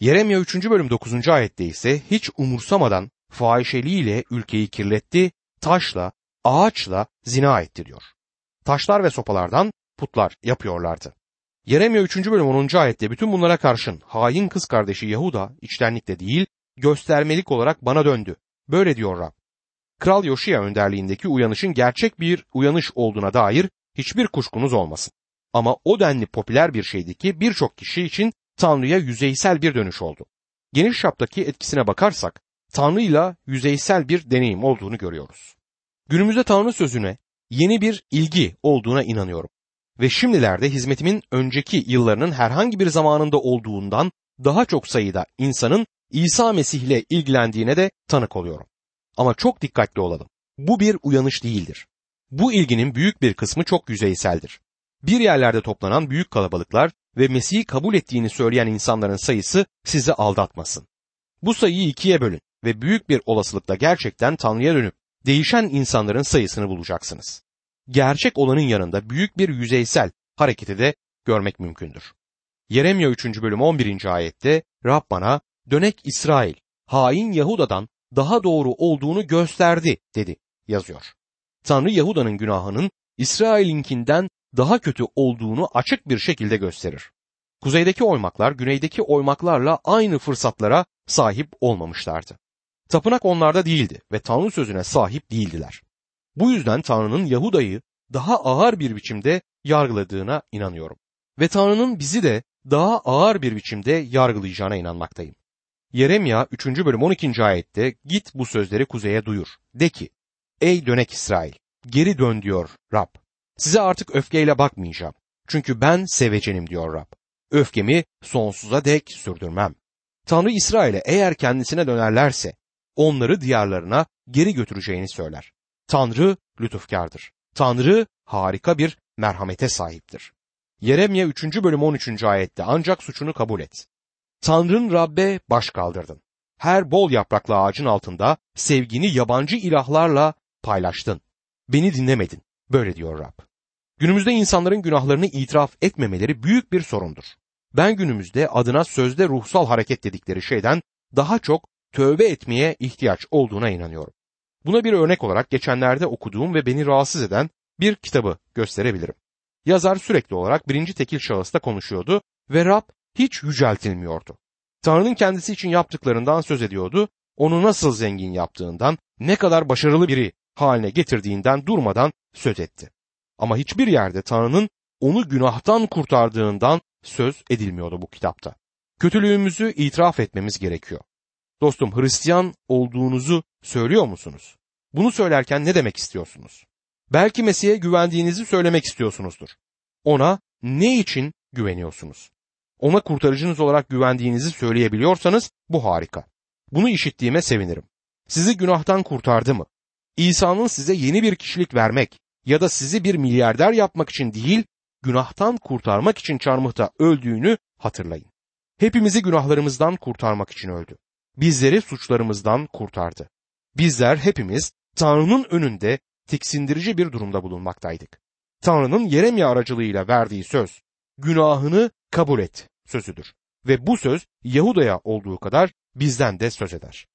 Yeremya 3. bölüm 9. ayette ise hiç umursamadan fahişeliğiyle ülkeyi kirletti, taşla, ağaçla zina etti diyor. Taşlar ve sopalardan putlar yapıyorlardı. Yeremya 3. bölüm 10. ayette bütün bunlara karşın hain kız kardeşi Yahuda içtenlikle değil göstermelik olarak bana döndü. Böyle diyor Rab. Kral Yoşiya önderliğindeki uyanışın gerçek bir uyanış olduğuna dair hiçbir kuşkunuz olmasın. Ama o denli popüler bir şeydi ki birçok kişi için Tanrı'ya yüzeysel bir dönüş oldu. Geniş çaptaki etkisine bakarsak Tanrı'yla yüzeysel bir deneyim olduğunu görüyoruz. Günümüzde Tanrı sözüne yeni bir ilgi olduğuna inanıyorum. Ve şimdilerde hizmetimin önceki yıllarının herhangi bir zamanında olduğundan daha çok sayıda insanın İsa Mesih ile ilgilendiğine de tanık oluyorum. Ama çok dikkatli olalım. Bu bir uyanış değildir. Bu ilginin büyük bir kısmı çok yüzeyseldir. Bir yerlerde toplanan büyük kalabalıklar ve Mesih'i kabul ettiğini söyleyen insanların sayısı sizi aldatmasın. Bu sayıyı ikiye bölün ve büyük bir olasılıkla gerçekten Tanrı'ya dönüp değişen insanların sayısını bulacaksınız. Gerçek olanın yanında büyük bir yüzeysel hareketi de görmek mümkündür. Yeremya 3. bölüm 11. ayette Rab bana dönek İsrail hain Yahuda'dan daha doğru olduğunu gösterdi dedi yazıyor. Tanrı Yahuda'nın günahının İsrail'inkinden daha kötü olduğunu açık bir şekilde gösterir. Kuzeydeki oymaklar güneydeki oymaklarla aynı fırsatlara sahip olmamışlardı. Tapınak onlarda değildi ve Tanrı sözüne sahip değildiler. Bu yüzden Tanrı'nın Yahuda'yı daha ağır bir biçimde yargıladığına inanıyorum. Ve Tanrı'nın bizi de daha ağır bir biçimde yargılayacağına inanmaktayım. Yeremya 3. bölüm 12. ayette git bu sözleri kuzeye duyur. De ki, ey dönek İsrail, geri dön diyor Rab. Size artık öfkeyle bakmayacağım. Çünkü ben sevecenim diyor Rab. Öfkemi sonsuza dek sürdürmem. Tanrı İsrail'e eğer kendisine dönerlerse onları diyarlarına geri götüreceğini söyler. Tanrı lütufkardır. Tanrı harika bir merhamete sahiptir. Yeremye 3. bölüm 13. ayette ancak suçunu kabul et. Tanrın Rabbe baş kaldırdın. Her bol yapraklı ağacın altında sevgini yabancı ilahlarla paylaştın. Beni dinlemedin. Böyle diyor Rab. Günümüzde insanların günahlarını itiraf etmemeleri büyük bir sorundur. Ben günümüzde adına sözde ruhsal hareket dedikleri şeyden daha çok tövbe etmeye ihtiyaç olduğuna inanıyorum. Buna bir örnek olarak geçenlerde okuduğum ve beni rahatsız eden bir kitabı gösterebilirim. Yazar sürekli olarak birinci tekil şahısta konuşuyordu ve Rab hiç yüceltilmiyordu. Tanrı'nın kendisi için yaptıklarından söz ediyordu, onu nasıl zengin yaptığından, ne kadar başarılı biri haline getirdiğinden durmadan söz etti. Ama hiçbir yerde Tanrı'nın onu günahtan kurtardığından söz edilmiyordu bu kitapta. Kötülüğümüzü itiraf etmemiz gerekiyor. Dostum Hristiyan olduğunuzu söylüyor musunuz? Bunu söylerken ne demek istiyorsunuz? Belki Mesih'e güvendiğinizi söylemek istiyorsunuzdur. Ona ne için güveniyorsunuz? Ona kurtarıcınız olarak güvendiğinizi söyleyebiliyorsanız bu harika. Bunu işittiğime sevinirim. Sizi günahtan kurtardı mı? İsa'nın size yeni bir kişilik vermek ya da sizi bir milyarder yapmak için değil, günahtan kurtarmak için çarmıhta öldüğünü hatırlayın. Hepimizi günahlarımızdan kurtarmak için öldü. Bizleri suçlarımızdan kurtardı. Bizler hepimiz Tanrı'nın önünde tiksindirici bir durumda bulunmaktaydık. Tanrı'nın Yeremya aracılığıyla verdiği söz, günahını kabul et sözüdür. Ve bu söz Yahuda'ya olduğu kadar bizden de söz eder.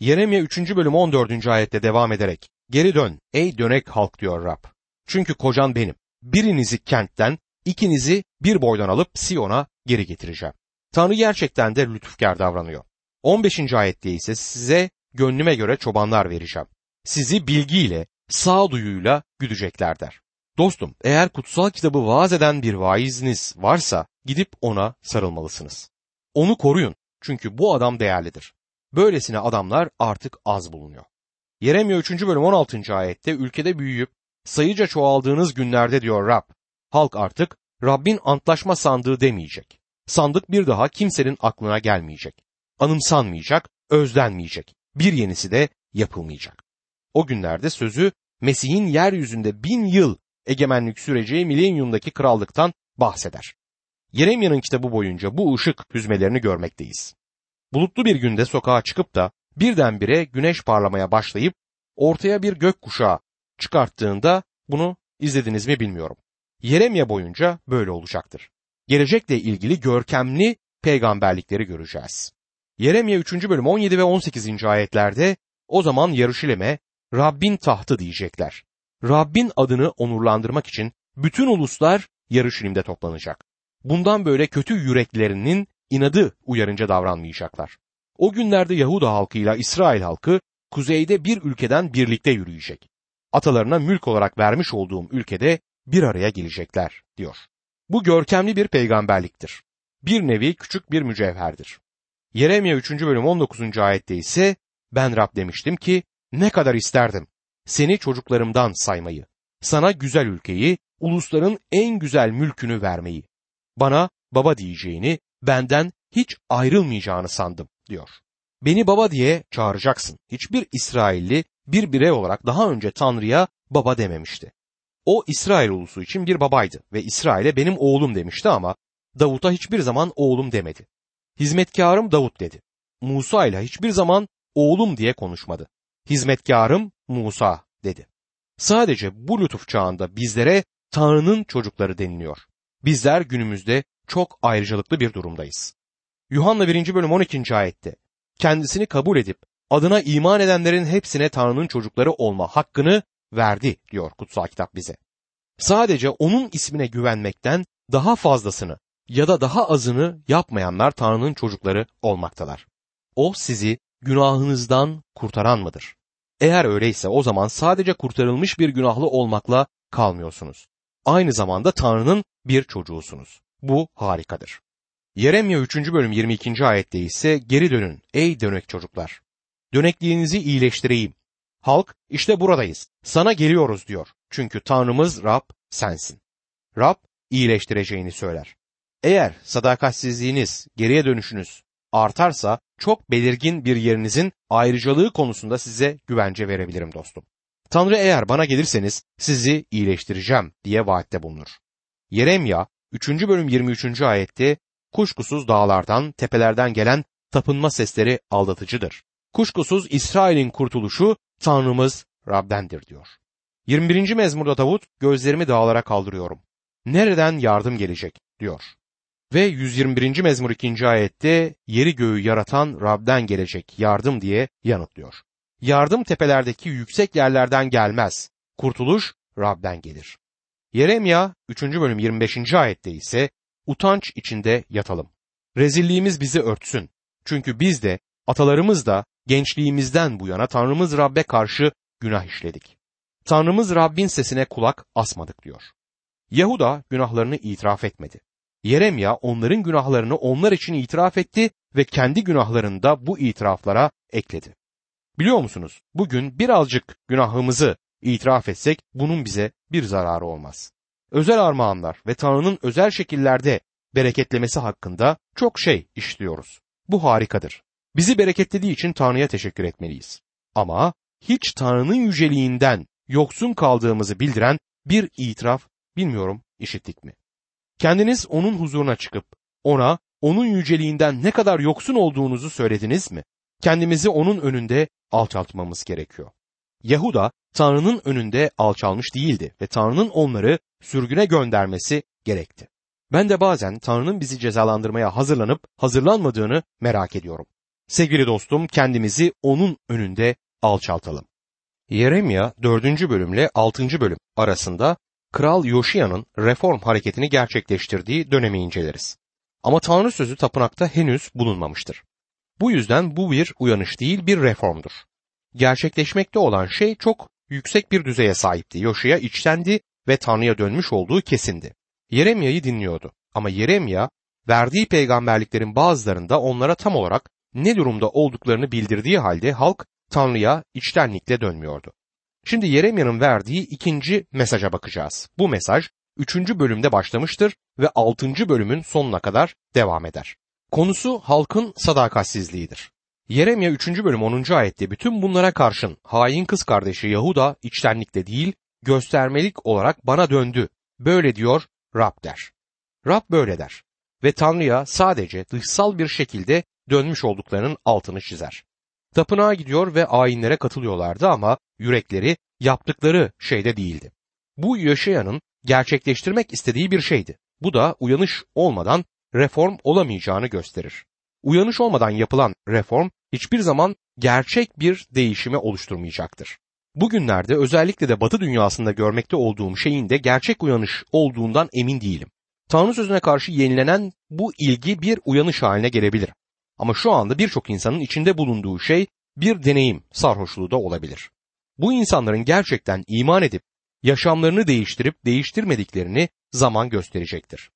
Yeremya 3. bölüm 14. ayette devam ederek, Geri dön ey dönek halk diyor Rab. Çünkü kocan benim. Birinizi kentten, ikinizi bir boydan alıp Siyon'a geri getireceğim. Tanrı gerçekten de lütufkar davranıyor. 15. ayette ise size gönlüme göre çobanlar vereceğim. Sizi bilgiyle, sağduyuyla güdecekler der. Dostum eğer kutsal kitabı vaaz eden bir vaiziniz varsa gidip ona sarılmalısınız. Onu koruyun çünkü bu adam değerlidir. Böylesine adamlar artık az bulunuyor. Yeremya 3. bölüm 16. ayette ülkede büyüyüp sayıca çoğaldığınız günlerde diyor Rab. Halk artık Rabbin antlaşma sandığı demeyecek. Sandık bir daha kimsenin aklına gelmeyecek. Anımsanmayacak, özlenmeyecek. Bir yenisi de yapılmayacak. O günlerde sözü Mesih'in yeryüzünde bin yıl egemenlik süreceği milenyumdaki krallıktan bahseder. Yeremya'nın kitabı boyunca bu ışık hüzmelerini görmekteyiz. Bulutlu bir günde sokağa çıkıp da birdenbire güneş parlamaya başlayıp ortaya bir gök kuşağı çıkarttığında bunu izlediniz mi bilmiyorum. Yeremya boyunca böyle olacaktır. Gelecekle ilgili görkemli peygamberlikleri göreceğiz. Yeremye 3. bölüm 17 ve 18. ayetlerde o zaman Yarışilem'e Rabbin tahtı diyecekler. Rabbin adını onurlandırmak için bütün uluslar Yarışilim'de toplanacak. Bundan böyle kötü yüreklerinin inadı uyarınca davranmayacaklar. O günlerde Yahuda halkıyla İsrail halkı kuzeyde bir ülkeden birlikte yürüyecek. Atalarına mülk olarak vermiş olduğum ülkede bir araya gelecekler diyor. Bu görkemli bir peygamberliktir. Bir nevi küçük bir mücevherdir. Yeremye 3. bölüm 19. ayette ise ben Rab demiştim ki ne kadar isterdim seni çocuklarımdan saymayı, sana güzel ülkeyi, ulusların en güzel mülkünü vermeyi, bana baba diyeceğini, benden hiç ayrılmayacağını sandım diyor. Beni baba diye çağıracaksın. Hiçbir İsrailli bir birey olarak daha önce Tanrı'ya baba dememişti. O İsrail ulusu için bir babaydı ve İsrail'e benim oğlum demişti ama Davut'a hiçbir zaman oğlum demedi. Hizmetkarım Davut dedi. Musa ile hiçbir zaman oğlum diye konuşmadı. Hizmetkarım Musa dedi. Sadece bu lütuf çağında bizlere Tanrı'nın çocukları deniliyor. Bizler günümüzde çok ayrıcalıklı bir durumdayız. Yuhanna 1. bölüm 12. ayette kendisini kabul edip adına iman edenlerin hepsine Tanrı'nın çocukları olma hakkını verdi diyor kutsal kitap bize. Sadece onun ismine güvenmekten daha fazlasını ya da daha azını yapmayanlar Tanrı'nın çocukları olmaktalar. O sizi günahınızdan kurtaran mıdır? Eğer öyleyse o zaman sadece kurtarılmış bir günahlı olmakla kalmıyorsunuz. Aynı zamanda Tanrı'nın bir çocuğusunuz. Bu harikadır. Yeremye 3. bölüm 22. ayette ise geri dönün ey dönek çocuklar. Dönekliğinizi iyileştireyim. Halk işte buradayız. Sana geliyoruz diyor. Çünkü Tanrımız Rab sensin. Rab iyileştireceğini söyler. Eğer sadakatsizliğiniz, geriye dönüşünüz artarsa çok belirgin bir yerinizin ayrıcalığı konusunda size güvence verebilirim dostum. Tanrı eğer bana gelirseniz sizi iyileştireceğim diye vaatte bulunur. Yeremya 3. bölüm 23. ayette kuşkusuz dağlardan, tepelerden gelen tapınma sesleri aldatıcıdır. Kuşkusuz İsrail'in kurtuluşu Tanrımız Rab'dendir diyor. 21. mezmurda Davut gözlerimi dağlara kaldırıyorum. Nereden yardım gelecek diyor. Ve 121. mezmur 2. ayette yeri göğü yaratan Rab'den gelecek yardım diye yanıtlıyor. Yardım tepelerdeki yüksek yerlerden gelmez. Kurtuluş Rab'den gelir. Yeremya 3. bölüm 25. ayette ise utanç içinde yatalım. Rezilliğimiz bizi örtsün. Çünkü biz de atalarımız da gençliğimizden bu yana Tanrımız Rab'be karşı günah işledik. Tanrımız Rabbin sesine kulak asmadık diyor. Yahuda günahlarını itiraf etmedi. Yeremya onların günahlarını onlar için itiraf etti ve kendi günahlarını da bu itiraflara ekledi. Biliyor musunuz? Bugün birazcık günahımızı itiraf etsek bunun bize bir zararı olmaz. Özel armağanlar ve Tanrı'nın özel şekillerde bereketlemesi hakkında çok şey işliyoruz. Bu harikadır. Bizi bereketlediği için Tanrı'ya teşekkür etmeliyiz. Ama hiç Tanrı'nın yüceliğinden yoksun kaldığımızı bildiren bir itiraf bilmiyorum işittik mi? Kendiniz onun huzuruna çıkıp ona onun yüceliğinden ne kadar yoksun olduğunuzu söylediniz mi? Kendimizi onun önünde alçaltmamız gerekiyor. Yahuda Tanrı'nın önünde alçalmış değildi ve Tanrı'nın onları sürgüne göndermesi gerekti. Ben de bazen Tanrı'nın bizi cezalandırmaya hazırlanıp hazırlanmadığını merak ediyorum. Sevgili dostum kendimizi onun önünde alçaltalım. Yeremya 4. bölümle 6. bölüm arasında Kral Yoşiya'nın reform hareketini gerçekleştirdiği dönemi inceleriz. Ama Tanrı sözü tapınakta henüz bulunmamıştır. Bu yüzden bu bir uyanış değil bir reformdur. Gerçekleşmekte olan şey çok yüksek bir düzeye sahipti. Yoşiya içtendi ve Tanrı'ya dönmüş olduğu kesindi. Yeremya'yı dinliyordu ama Yeremya verdiği peygamberliklerin bazılarında onlara tam olarak ne durumda olduklarını bildirdiği halde halk Tanrı'ya içtenlikle dönmüyordu. Şimdi Yeremya'nın verdiği ikinci mesaja bakacağız. Bu mesaj üçüncü bölümde başlamıştır ve altıncı bölümün sonuna kadar devam eder. Konusu halkın sadakatsizliğidir. Yeremya 3. bölüm 10. ayette bütün bunlara karşın hain kız kardeşi Yahuda içtenlikle değil göstermelik olarak bana döndü. Böyle diyor Rab der. Rab böyle der ve Tanrı'ya sadece dışsal bir şekilde dönmüş olduklarının altını çizer. Tapınağa gidiyor ve ayinlere katılıyorlardı ama yürekleri yaptıkları şeyde değildi. Bu Yaşayan'ın gerçekleştirmek istediği bir şeydi. Bu da uyanış olmadan reform olamayacağını gösterir. Uyanış olmadan yapılan reform hiçbir zaman gerçek bir değişimi oluşturmayacaktır. Bugünlerde özellikle de Batı dünyasında görmekte olduğum şeyin de gerçek uyanış olduğundan emin değilim. Tanrı sözüne karşı yenilenen bu ilgi bir uyanış haline gelebilir. Ama şu anda birçok insanın içinde bulunduğu şey bir deneyim sarhoşluğu da olabilir. Bu insanların gerçekten iman edip yaşamlarını değiştirip değiştirmediklerini zaman gösterecektir.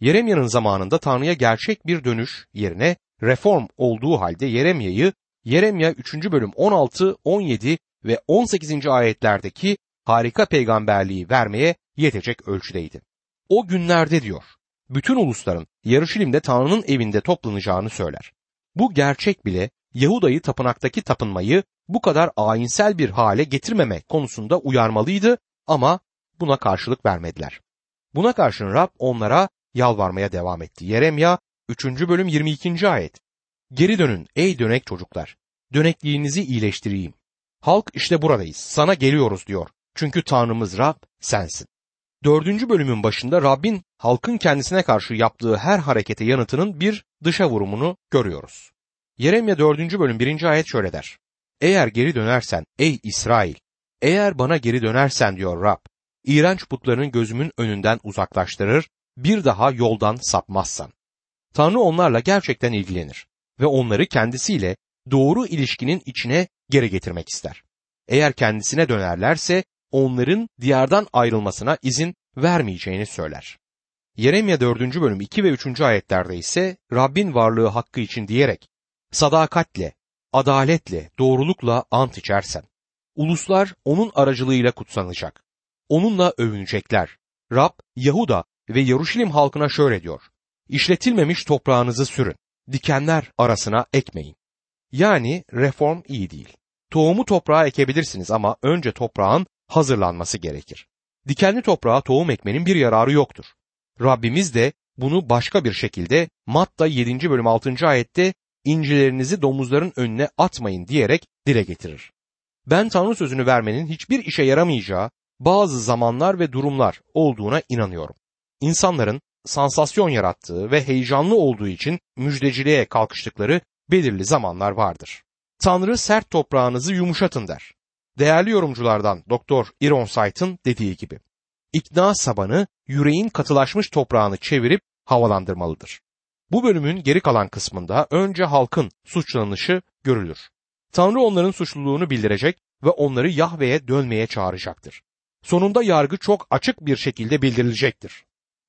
Yeremya'nın zamanında Tanrı'ya gerçek bir dönüş yerine reform olduğu halde Yeremya'yı Yeremya 3. bölüm 16, 17 ve 18. ayetlerdeki harika peygamberliği vermeye yetecek ölçüdeydi. O günlerde diyor, bütün ulusların Yarışilim'de Tanrı'nın evinde toplanacağını söyler. Bu gerçek bile Yahuda'yı tapınaktaki tapınmayı bu kadar ayinsel bir hale getirmeme konusunda uyarmalıydı ama buna karşılık vermediler. Buna karşın Rab onlara yalvarmaya devam etti. Yeremya 3. bölüm 22. ayet. Geri dönün ey dönek çocuklar. Dönekliğinizi iyileştireyim. Halk işte buradayız. Sana geliyoruz diyor. Çünkü Tanrımız Rab sensin. Dördüncü bölümün başında Rabbin halkın kendisine karşı yaptığı her harekete yanıtının bir dışa vurumunu görüyoruz. Yeremya 4. bölüm 1. ayet şöyle der. Eğer geri dönersen ey İsrail, eğer bana geri dönersen diyor Rab, iğrenç putlarının gözümün önünden uzaklaştırır, bir daha yoldan sapmazsan. Tanrı onlarla gerçekten ilgilenir ve onları kendisiyle doğru ilişkinin içine geri getirmek ister. Eğer kendisine dönerlerse onların diyardan ayrılmasına izin vermeyeceğini söyler. Yeremya 4. bölüm 2 ve 3. ayetlerde ise Rabbin varlığı hakkı için diyerek sadakatle, adaletle, doğrulukla ant içersen, uluslar onun aracılığıyla kutsanacak. Onunla övünecekler. Rab, Yahuda ve Yaruşilim halkına şöyle diyor. İşletilmemiş toprağınızı sürün. Dikenler arasına ekmeyin. Yani reform iyi değil. Tohumu toprağa ekebilirsiniz ama önce toprağın hazırlanması gerekir. Dikenli toprağa tohum ekmenin bir yararı yoktur. Rabbimiz de bunu başka bir şekilde Matta 7. bölüm 6. ayette incilerinizi domuzların önüne atmayın diyerek dile getirir. Ben Tanrı sözünü vermenin hiçbir işe yaramayacağı bazı zamanlar ve durumlar olduğuna inanıyorum. İnsanların sansasyon yarattığı ve heyecanlı olduğu için müjdeciliğe kalkıştıkları belirli zamanlar vardır. Tanrı sert toprağınızı yumuşatın der. Değerli yorumculardan Doktor Ironsayt'ın dediği gibi. İkna sabanı yüreğin katılaşmış toprağını çevirip havalandırmalıdır. Bu bölümün geri kalan kısmında önce halkın suçlanışı görülür. Tanrı onların suçluluğunu bildirecek ve onları Yahve'ye dönmeye çağıracaktır. Sonunda yargı çok açık bir şekilde bildirilecektir.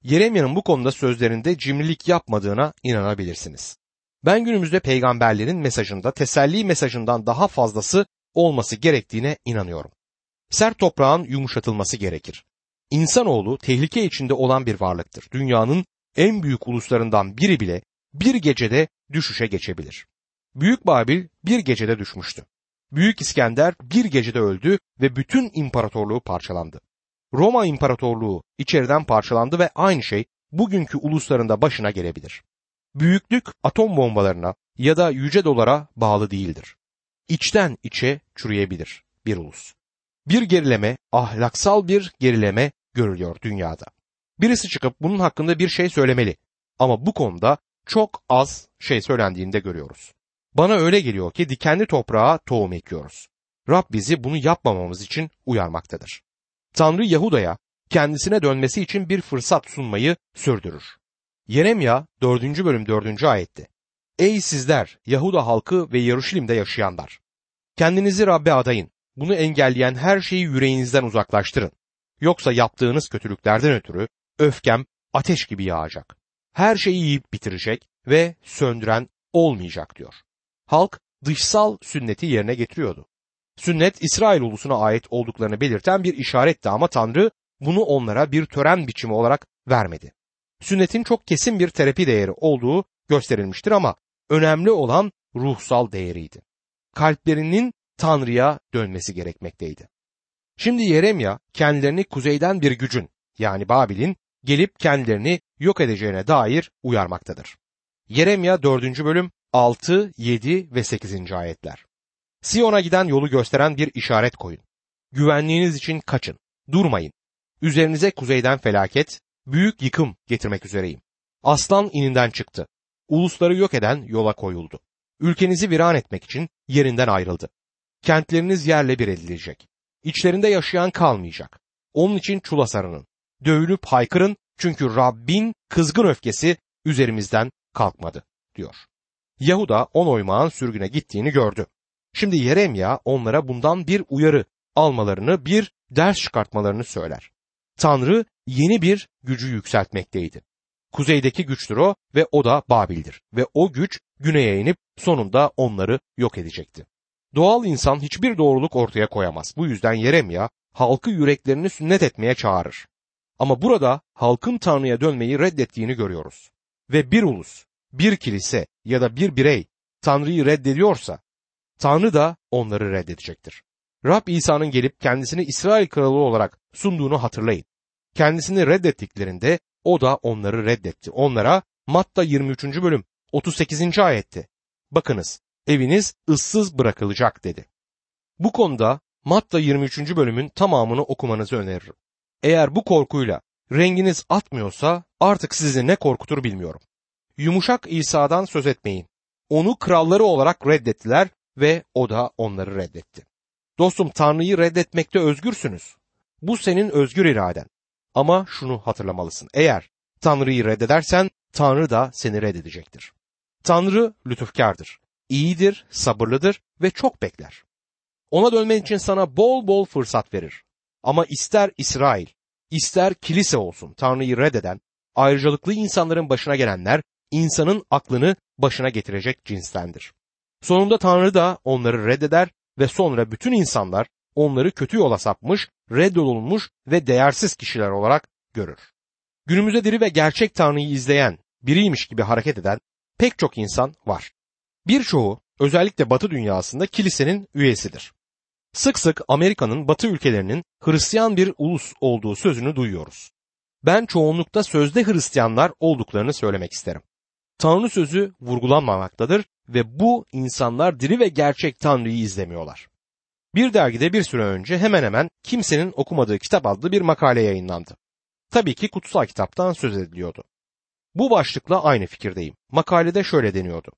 Yeremya'nın bu konuda sözlerinde cimrilik yapmadığına inanabilirsiniz. Ben günümüzde peygamberlerin mesajında teselli mesajından daha fazlası olması gerektiğine inanıyorum. Sert toprağın yumuşatılması gerekir. İnsanoğlu tehlike içinde olan bir varlıktır. Dünyanın en büyük uluslarından biri bile bir gecede düşüşe geçebilir. Büyük Babil bir gecede düşmüştü. Büyük İskender bir gecede öldü ve bütün imparatorluğu parçalandı. Roma İmparatorluğu içeriden parçalandı ve aynı şey bugünkü uluslarında başına gelebilir. Büyüklük atom bombalarına ya da yüce dolara bağlı değildir. İçten içe çürüyebilir bir ulus. Bir gerileme, ahlaksal bir gerileme görülüyor dünyada. Birisi çıkıp bunun hakkında bir şey söylemeli. Ama bu konuda çok az şey söylendiğini de görüyoruz. Bana öyle geliyor ki dikenli toprağa tohum ekiyoruz. Rab bizi bunu yapmamamız için uyarmaktadır. Tanrı Yahuda'ya kendisine dönmesi için bir fırsat sunmayı sürdürür. Yeremya 4. bölüm 4. ayette. Ey sizler Yahuda halkı ve Yaruşilim'de yaşayanlar! Kendinizi Rabbe adayın. Bunu engelleyen her şeyi yüreğinizden uzaklaştırın. Yoksa yaptığınız kötülüklerden ötürü öfkem ateş gibi yağacak. Her şeyi yiyip bitirecek ve söndüren olmayacak diyor. Halk dışsal sünneti yerine getiriyordu. Sünnet İsrail ulusuna ait olduklarını belirten bir işaretti ama Tanrı bunu onlara bir tören biçimi olarak vermedi. Sünnetin çok kesin bir terapi değeri olduğu gösterilmiştir ama önemli olan ruhsal değeriydi. Kalplerinin Tanrı'ya dönmesi gerekmekteydi. Şimdi Yeremya kendilerini kuzeyden bir gücün yani Babil'in gelip kendilerini yok edeceğine dair uyarmaktadır. Yeremya 4. bölüm 6, 7 ve 8. ayetler. Siyon'a giden yolu gösteren bir işaret koyun. Güvenliğiniz için kaçın, durmayın. Üzerinize kuzeyden felaket, büyük yıkım getirmek üzereyim. Aslan ininden çıktı. Ulusları yok eden yola koyuldu. Ülkenizi viran etmek için yerinden ayrıldı. Kentleriniz yerle bir edilecek. İçlerinde yaşayan kalmayacak. Onun için çula sarının. Dövülüp haykırın çünkü Rabbin kızgın öfkesi üzerimizden kalkmadı diyor. Yahuda on oymağın sürgüne gittiğini gördü. Şimdi Yeremya onlara bundan bir uyarı almalarını, bir ders çıkartmalarını söyler. Tanrı yeni bir gücü yükseltmekteydi. Kuzeydeki güçtür o ve o da Babil'dir ve o güç güneye inip sonunda onları yok edecekti. Doğal insan hiçbir doğruluk ortaya koyamaz. Bu yüzden Yeremya halkı yüreklerini sünnet etmeye çağırır. Ama burada halkın Tanrı'ya dönmeyi reddettiğini görüyoruz. Ve bir ulus, bir kilise ya da bir birey Tanrı'yı reddediyorsa Tanrı da onları reddedecektir. Rab İsa'nın gelip kendisini İsrail kralı olarak sunduğunu hatırlayın. Kendisini reddettiklerinde o da onları reddetti. Onlara Matta 23. bölüm 38. ayette bakınız eviniz ıssız bırakılacak dedi. Bu konuda Matta 23. bölümün tamamını okumanızı öneririm. Eğer bu korkuyla renginiz atmıyorsa artık sizi ne korkutur bilmiyorum. Yumuşak İsa'dan söz etmeyin. Onu kralları olarak reddettiler ve o da onları reddetti. Dostum Tanrı'yı reddetmekte özgürsünüz. Bu senin özgür iraden. Ama şunu hatırlamalısın. Eğer Tanrı'yı reddedersen Tanrı da seni reddedecektir. Tanrı lütufkardır, iyidir, sabırlıdır ve çok bekler. Ona dönmen için sana bol bol fırsat verir. Ama ister İsrail, ister kilise olsun Tanrı'yı reddeden, ayrıcalıklı insanların başına gelenler insanın aklını başına getirecek cinstendir. Sonunda Tanrı da onları reddeder ve sonra bütün insanlar onları kötü yola sapmış, reddolunmuş ve değersiz kişiler olarak görür. Günümüzde diri ve gerçek Tanrı'yı izleyen, biriymiş gibi hareket eden pek çok insan var. Birçoğu özellikle Batı dünyasında kilisenin üyesidir. Sık sık Amerika'nın Batı ülkelerinin Hristiyan bir ulus olduğu sözünü duyuyoruz. Ben çoğunlukta sözde Hristiyanlar olduklarını söylemek isterim. Tanrı sözü vurgulanmamaktadır ve bu insanlar diri ve gerçek Tanrı'yı izlemiyorlar. Bir dergide bir süre önce hemen hemen kimsenin okumadığı kitap adlı bir makale yayınlandı. Tabii ki kutsal kitaptan söz ediliyordu. Bu başlıkla aynı fikirdeyim. Makalede şöyle deniyordu.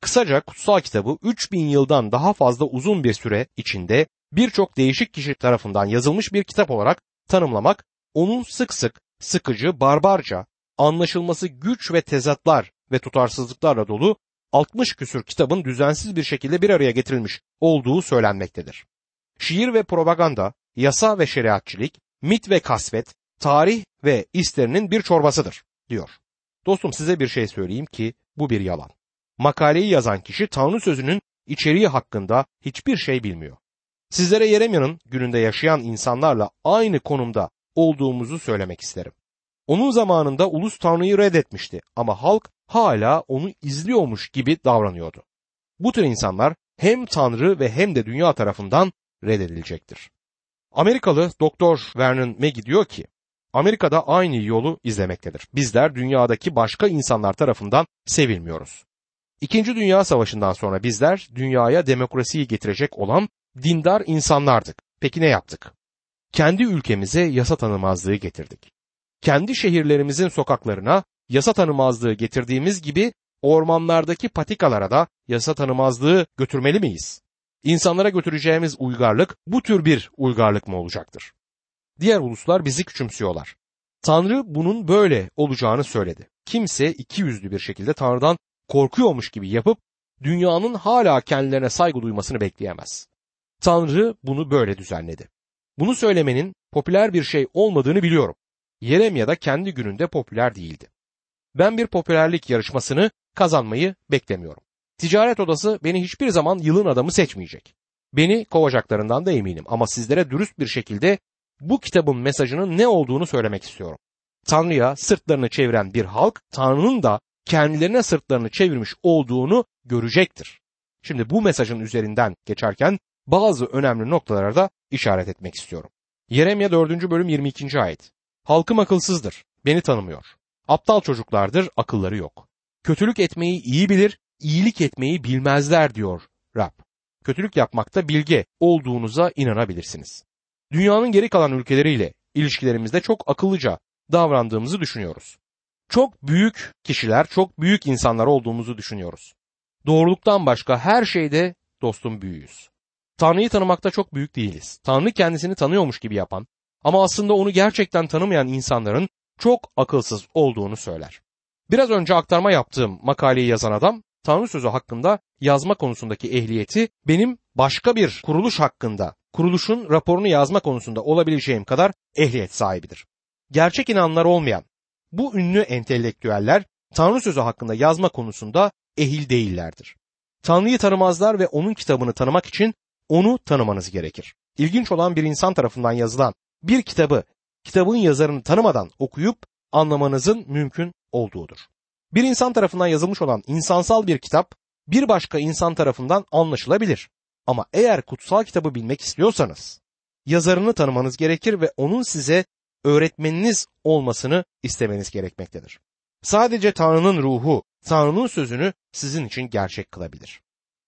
Kısaca kutsal kitabı 3000 yıldan daha fazla uzun bir süre içinde birçok değişik kişi tarafından yazılmış bir kitap olarak tanımlamak, onun sık sık sıkıcı, barbarca, anlaşılması güç ve tezatlar ve tutarsızlıklarla dolu 60 küsür kitabın düzensiz bir şekilde bir araya getirilmiş olduğu söylenmektedir. Şiir ve propaganda, yasa ve şeriatçilik, mit ve kasvet, tarih ve isterinin bir çorbasıdır, diyor. Dostum size bir şey söyleyeyim ki bu bir yalan. Makaleyi yazan kişi Tanrı sözünün içeriği hakkında hiçbir şey bilmiyor. Sizlere Yeremya'nın gününde yaşayan insanlarla aynı konumda olduğumuzu söylemek isterim. Onun zamanında ulus Tanrı'yı reddetmişti ama halk hala onu izliyormuş gibi davranıyordu. Bu tür insanlar hem Tanrı ve hem de dünya tarafından reddedilecektir. Amerikalı Doktor Vernon McGee diyor ki, Amerika'da aynı yolu izlemektedir. Bizler dünyadaki başka insanlar tarafından sevilmiyoruz. İkinci Dünya Savaşı'ndan sonra bizler dünyaya demokrasiyi getirecek olan dindar insanlardık. Peki ne yaptık? Kendi ülkemize yasa tanımazlığı getirdik. Kendi şehirlerimizin sokaklarına yasa tanımazlığı getirdiğimiz gibi ormanlardaki patikalara da yasa tanımazlığı götürmeli miyiz? İnsanlara götüreceğimiz uygarlık bu tür bir uygarlık mı olacaktır? Diğer uluslar bizi küçümsüyorlar. Tanrı bunun böyle olacağını söyledi. Kimse iki yüzlü bir şekilde Tanrı'dan korkuyormuş gibi yapıp dünyanın hala kendilerine saygı duymasını bekleyemez. Tanrı bunu böyle düzenledi. Bunu söylemenin popüler bir şey olmadığını biliyorum. Yeremya da kendi gününde popüler değildi. Ben bir popülerlik yarışmasını kazanmayı beklemiyorum. Ticaret odası beni hiçbir zaman yılın adamı seçmeyecek. Beni kovacaklarından da eminim ama sizlere dürüst bir şekilde bu kitabın mesajının ne olduğunu söylemek istiyorum. Tanrı'ya sırtlarını çeviren bir halk Tanrı'nın da kendilerine sırtlarını çevirmiş olduğunu görecektir. Şimdi bu mesajın üzerinden geçerken bazı önemli noktalara da işaret etmek istiyorum. Yeremya 4. bölüm 22. ayet. Halkım akılsızdır, beni tanımıyor. Aptal çocuklardır, akılları yok. Kötülük etmeyi iyi bilir, iyilik etmeyi bilmezler diyor Rab. Kötülük yapmakta bilge olduğunuza inanabilirsiniz. Dünyanın geri kalan ülkeleriyle ilişkilerimizde çok akıllıca davrandığımızı düşünüyoruz. Çok büyük kişiler, çok büyük insanlar olduğumuzu düşünüyoruz. Doğruluktan başka her şeyde dostum büyüğüz. Tanrı'yı tanımakta çok büyük değiliz. Tanrı kendisini tanıyormuş gibi yapan ama aslında onu gerçekten tanımayan insanların çok akılsız olduğunu söyler. Biraz önce aktarma yaptığım makaleyi yazan adam Tanrı sözü hakkında yazma konusundaki ehliyeti benim başka bir kuruluş hakkında, kuruluşun raporunu yazma konusunda olabileceğim kadar ehliyet sahibidir. Gerçek inanlar olmayan bu ünlü entelektüeller Tanrı sözü hakkında yazma konusunda ehil değillerdir. Tanrı'yı tanımazlar ve onun kitabını tanımak için onu tanımanız gerekir. İlginç olan bir insan tarafından yazılan bir kitabı kitabın yazarını tanımadan okuyup anlamanızın mümkün olduğudur. Bir insan tarafından yazılmış olan insansal bir kitap bir başka insan tarafından anlaşılabilir. Ama eğer kutsal kitabı bilmek istiyorsanız yazarını tanımanız gerekir ve onun size öğretmeniniz olmasını istemeniz gerekmektedir. Sadece Tanrı'nın ruhu, Tanrı'nın sözünü sizin için gerçek kılabilir.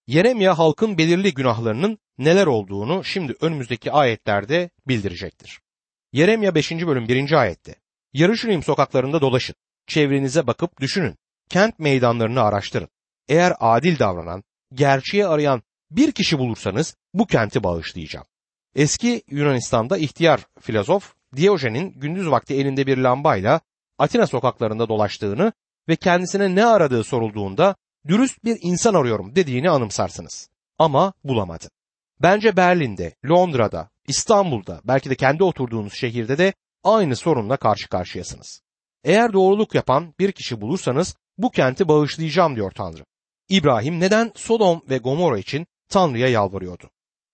Yeremya halkın belirli günahlarının neler olduğunu şimdi önümüzdeki ayetlerde bildirecektir. Yeremya 5. bölüm 1. ayette Yarışulim sokaklarında dolaşın, çevrenize bakıp düşünün, kent meydanlarını araştırın. Eğer adil davranan, gerçeği arayan bir kişi bulursanız bu kenti bağışlayacağım. Eski Yunanistan'da ihtiyar filozof Diyojen'in gündüz vakti elinde bir lambayla Atina sokaklarında dolaştığını ve kendisine ne aradığı sorulduğunda dürüst bir insan arıyorum dediğini anımsarsınız. Ama bulamadı. Bence Berlin'de, Londra'da, İstanbul'da, belki de kendi oturduğunuz şehirde de aynı sorunla karşı karşıyasınız. Eğer doğruluk yapan bir kişi bulursanız bu kenti bağışlayacağım diyor Tanrı. İbrahim neden Sodom ve Gomorra için Tanrı'ya yalvarıyordu?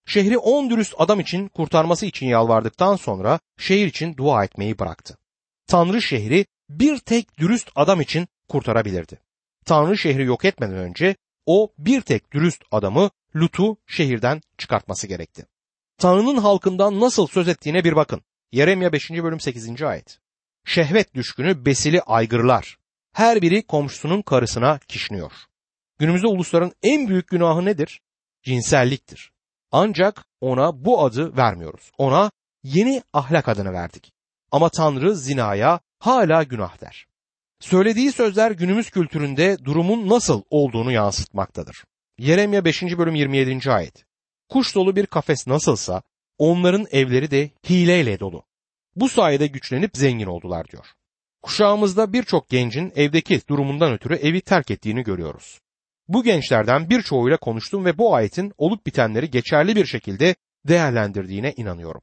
Şehri on dürüst adam için kurtarması için yalvardıktan sonra şehir için dua etmeyi bıraktı. Tanrı şehri bir tek dürüst adam için kurtarabilirdi. Tanrı şehri yok etmeden önce o bir tek dürüst adamı Lut'u şehirden çıkartması gerekti. Tanrı'nın halkından nasıl söz ettiğine bir bakın. Yeremya 5. bölüm 8. ayet. Şehvet düşkünü besili aygırlar. Her biri komşusunun karısına kişniyor. Günümüzde ulusların en büyük günahı nedir? Cinselliktir. Ancak ona bu adı vermiyoruz. Ona yeni ahlak adını verdik. Ama Tanrı zinaya hala günah der. Söylediği sözler günümüz kültüründe durumun nasıl olduğunu yansıtmaktadır. Yeremya 5. bölüm 27. ayet. Kuş dolu bir kafes nasılsa onların evleri de hileyle dolu. Bu sayede güçlenip zengin oldular diyor. Kuşağımızda birçok gencin evdeki durumundan ötürü evi terk ettiğini görüyoruz. Bu gençlerden birçoğuyla konuştum ve bu ayetin olup bitenleri geçerli bir şekilde değerlendirdiğine inanıyorum.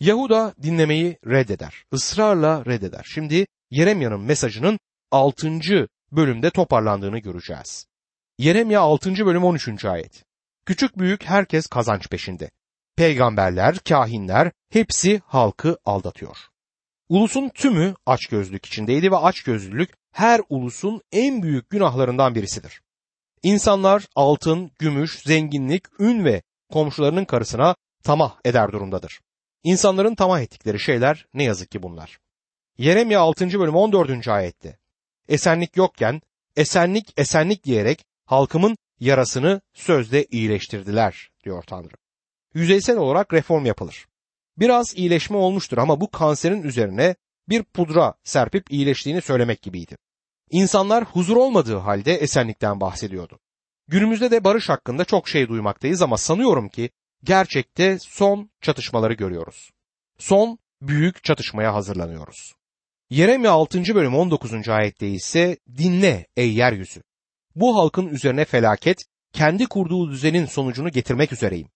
Yahuda dinlemeyi reddeder, ısrarla reddeder. Şimdi Yeremya'nın mesajının 6. bölümde toparlandığını göreceğiz. Yeremya 6. bölüm 13. ayet. Küçük büyük herkes kazanç peşinde. Peygamberler, kahinler hepsi halkı aldatıyor. Ulusun tümü açgözlülük içindeydi ve açgözlülük her ulusun en büyük günahlarından birisidir. İnsanlar altın, gümüş, zenginlik, ün ve komşularının karısına tamah eder durumdadır. İnsanların tamah ettikleri şeyler ne yazık ki bunlar. Yeremya 6. bölüm 14. ayette Esenlik yokken esenlik esenlik diyerek halkımın yarasını sözde iyileştirdiler diyor Tanrı. Yüzeysel olarak reform yapılır. Biraz iyileşme olmuştur ama bu kanserin üzerine bir pudra serpip iyileştiğini söylemek gibiydi. İnsanlar huzur olmadığı halde esenlikten bahsediyordu. Günümüzde de barış hakkında çok şey duymaktayız ama sanıyorum ki gerçekte son çatışmaları görüyoruz. Son büyük çatışmaya hazırlanıyoruz. Yeremya 6. bölüm 19. ayette ise dinle ey yeryüzü. Bu halkın üzerine felaket kendi kurduğu düzenin sonucunu getirmek üzereyim.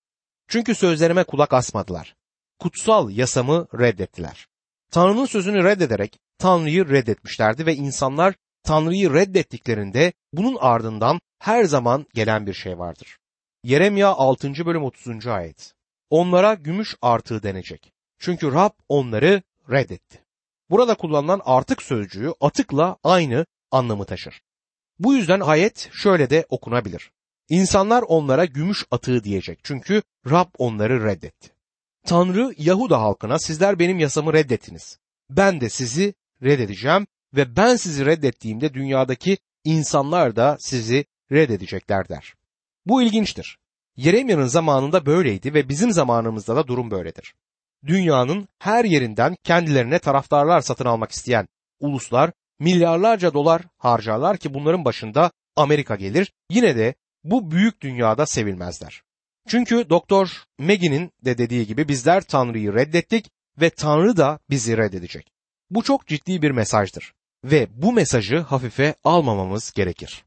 Çünkü sözlerime kulak asmadılar. Kutsal yasamı reddettiler. Tanrı'nın sözünü reddederek Tanrı'yı reddetmişlerdi ve insanlar Tanrı'yı reddettiklerinde bunun ardından her zaman gelen bir şey vardır. Yeremya 6. bölüm 30. ayet. Onlara gümüş artığı denecek. Çünkü Rab onları reddetti. Burada kullanılan artık sözcüğü atıkla aynı anlamı taşır. Bu yüzden ayet şöyle de okunabilir. İnsanlar onlara gümüş atığı diyecek çünkü Rab onları reddetti. Tanrı Yahuda halkına sizler benim yasamı reddettiniz. Ben de sizi reddedeceğim ve ben sizi reddettiğimde dünyadaki insanlar da sizi reddedecekler der. Bu ilginçtir. Yeremya'nın zamanında böyleydi ve bizim zamanımızda da durum böyledir. Dünyanın her yerinden kendilerine taraftarlar satın almak isteyen uluslar milyarlarca dolar harcarlar ki bunların başında Amerika gelir. Yine de bu büyük dünyada sevilmezler. Çünkü Doktor Maggie'nin de dediği gibi bizler Tanrı'yı reddettik ve Tanrı da bizi reddedecek. Bu çok ciddi bir mesajdır ve bu mesajı hafife almamamız gerekir.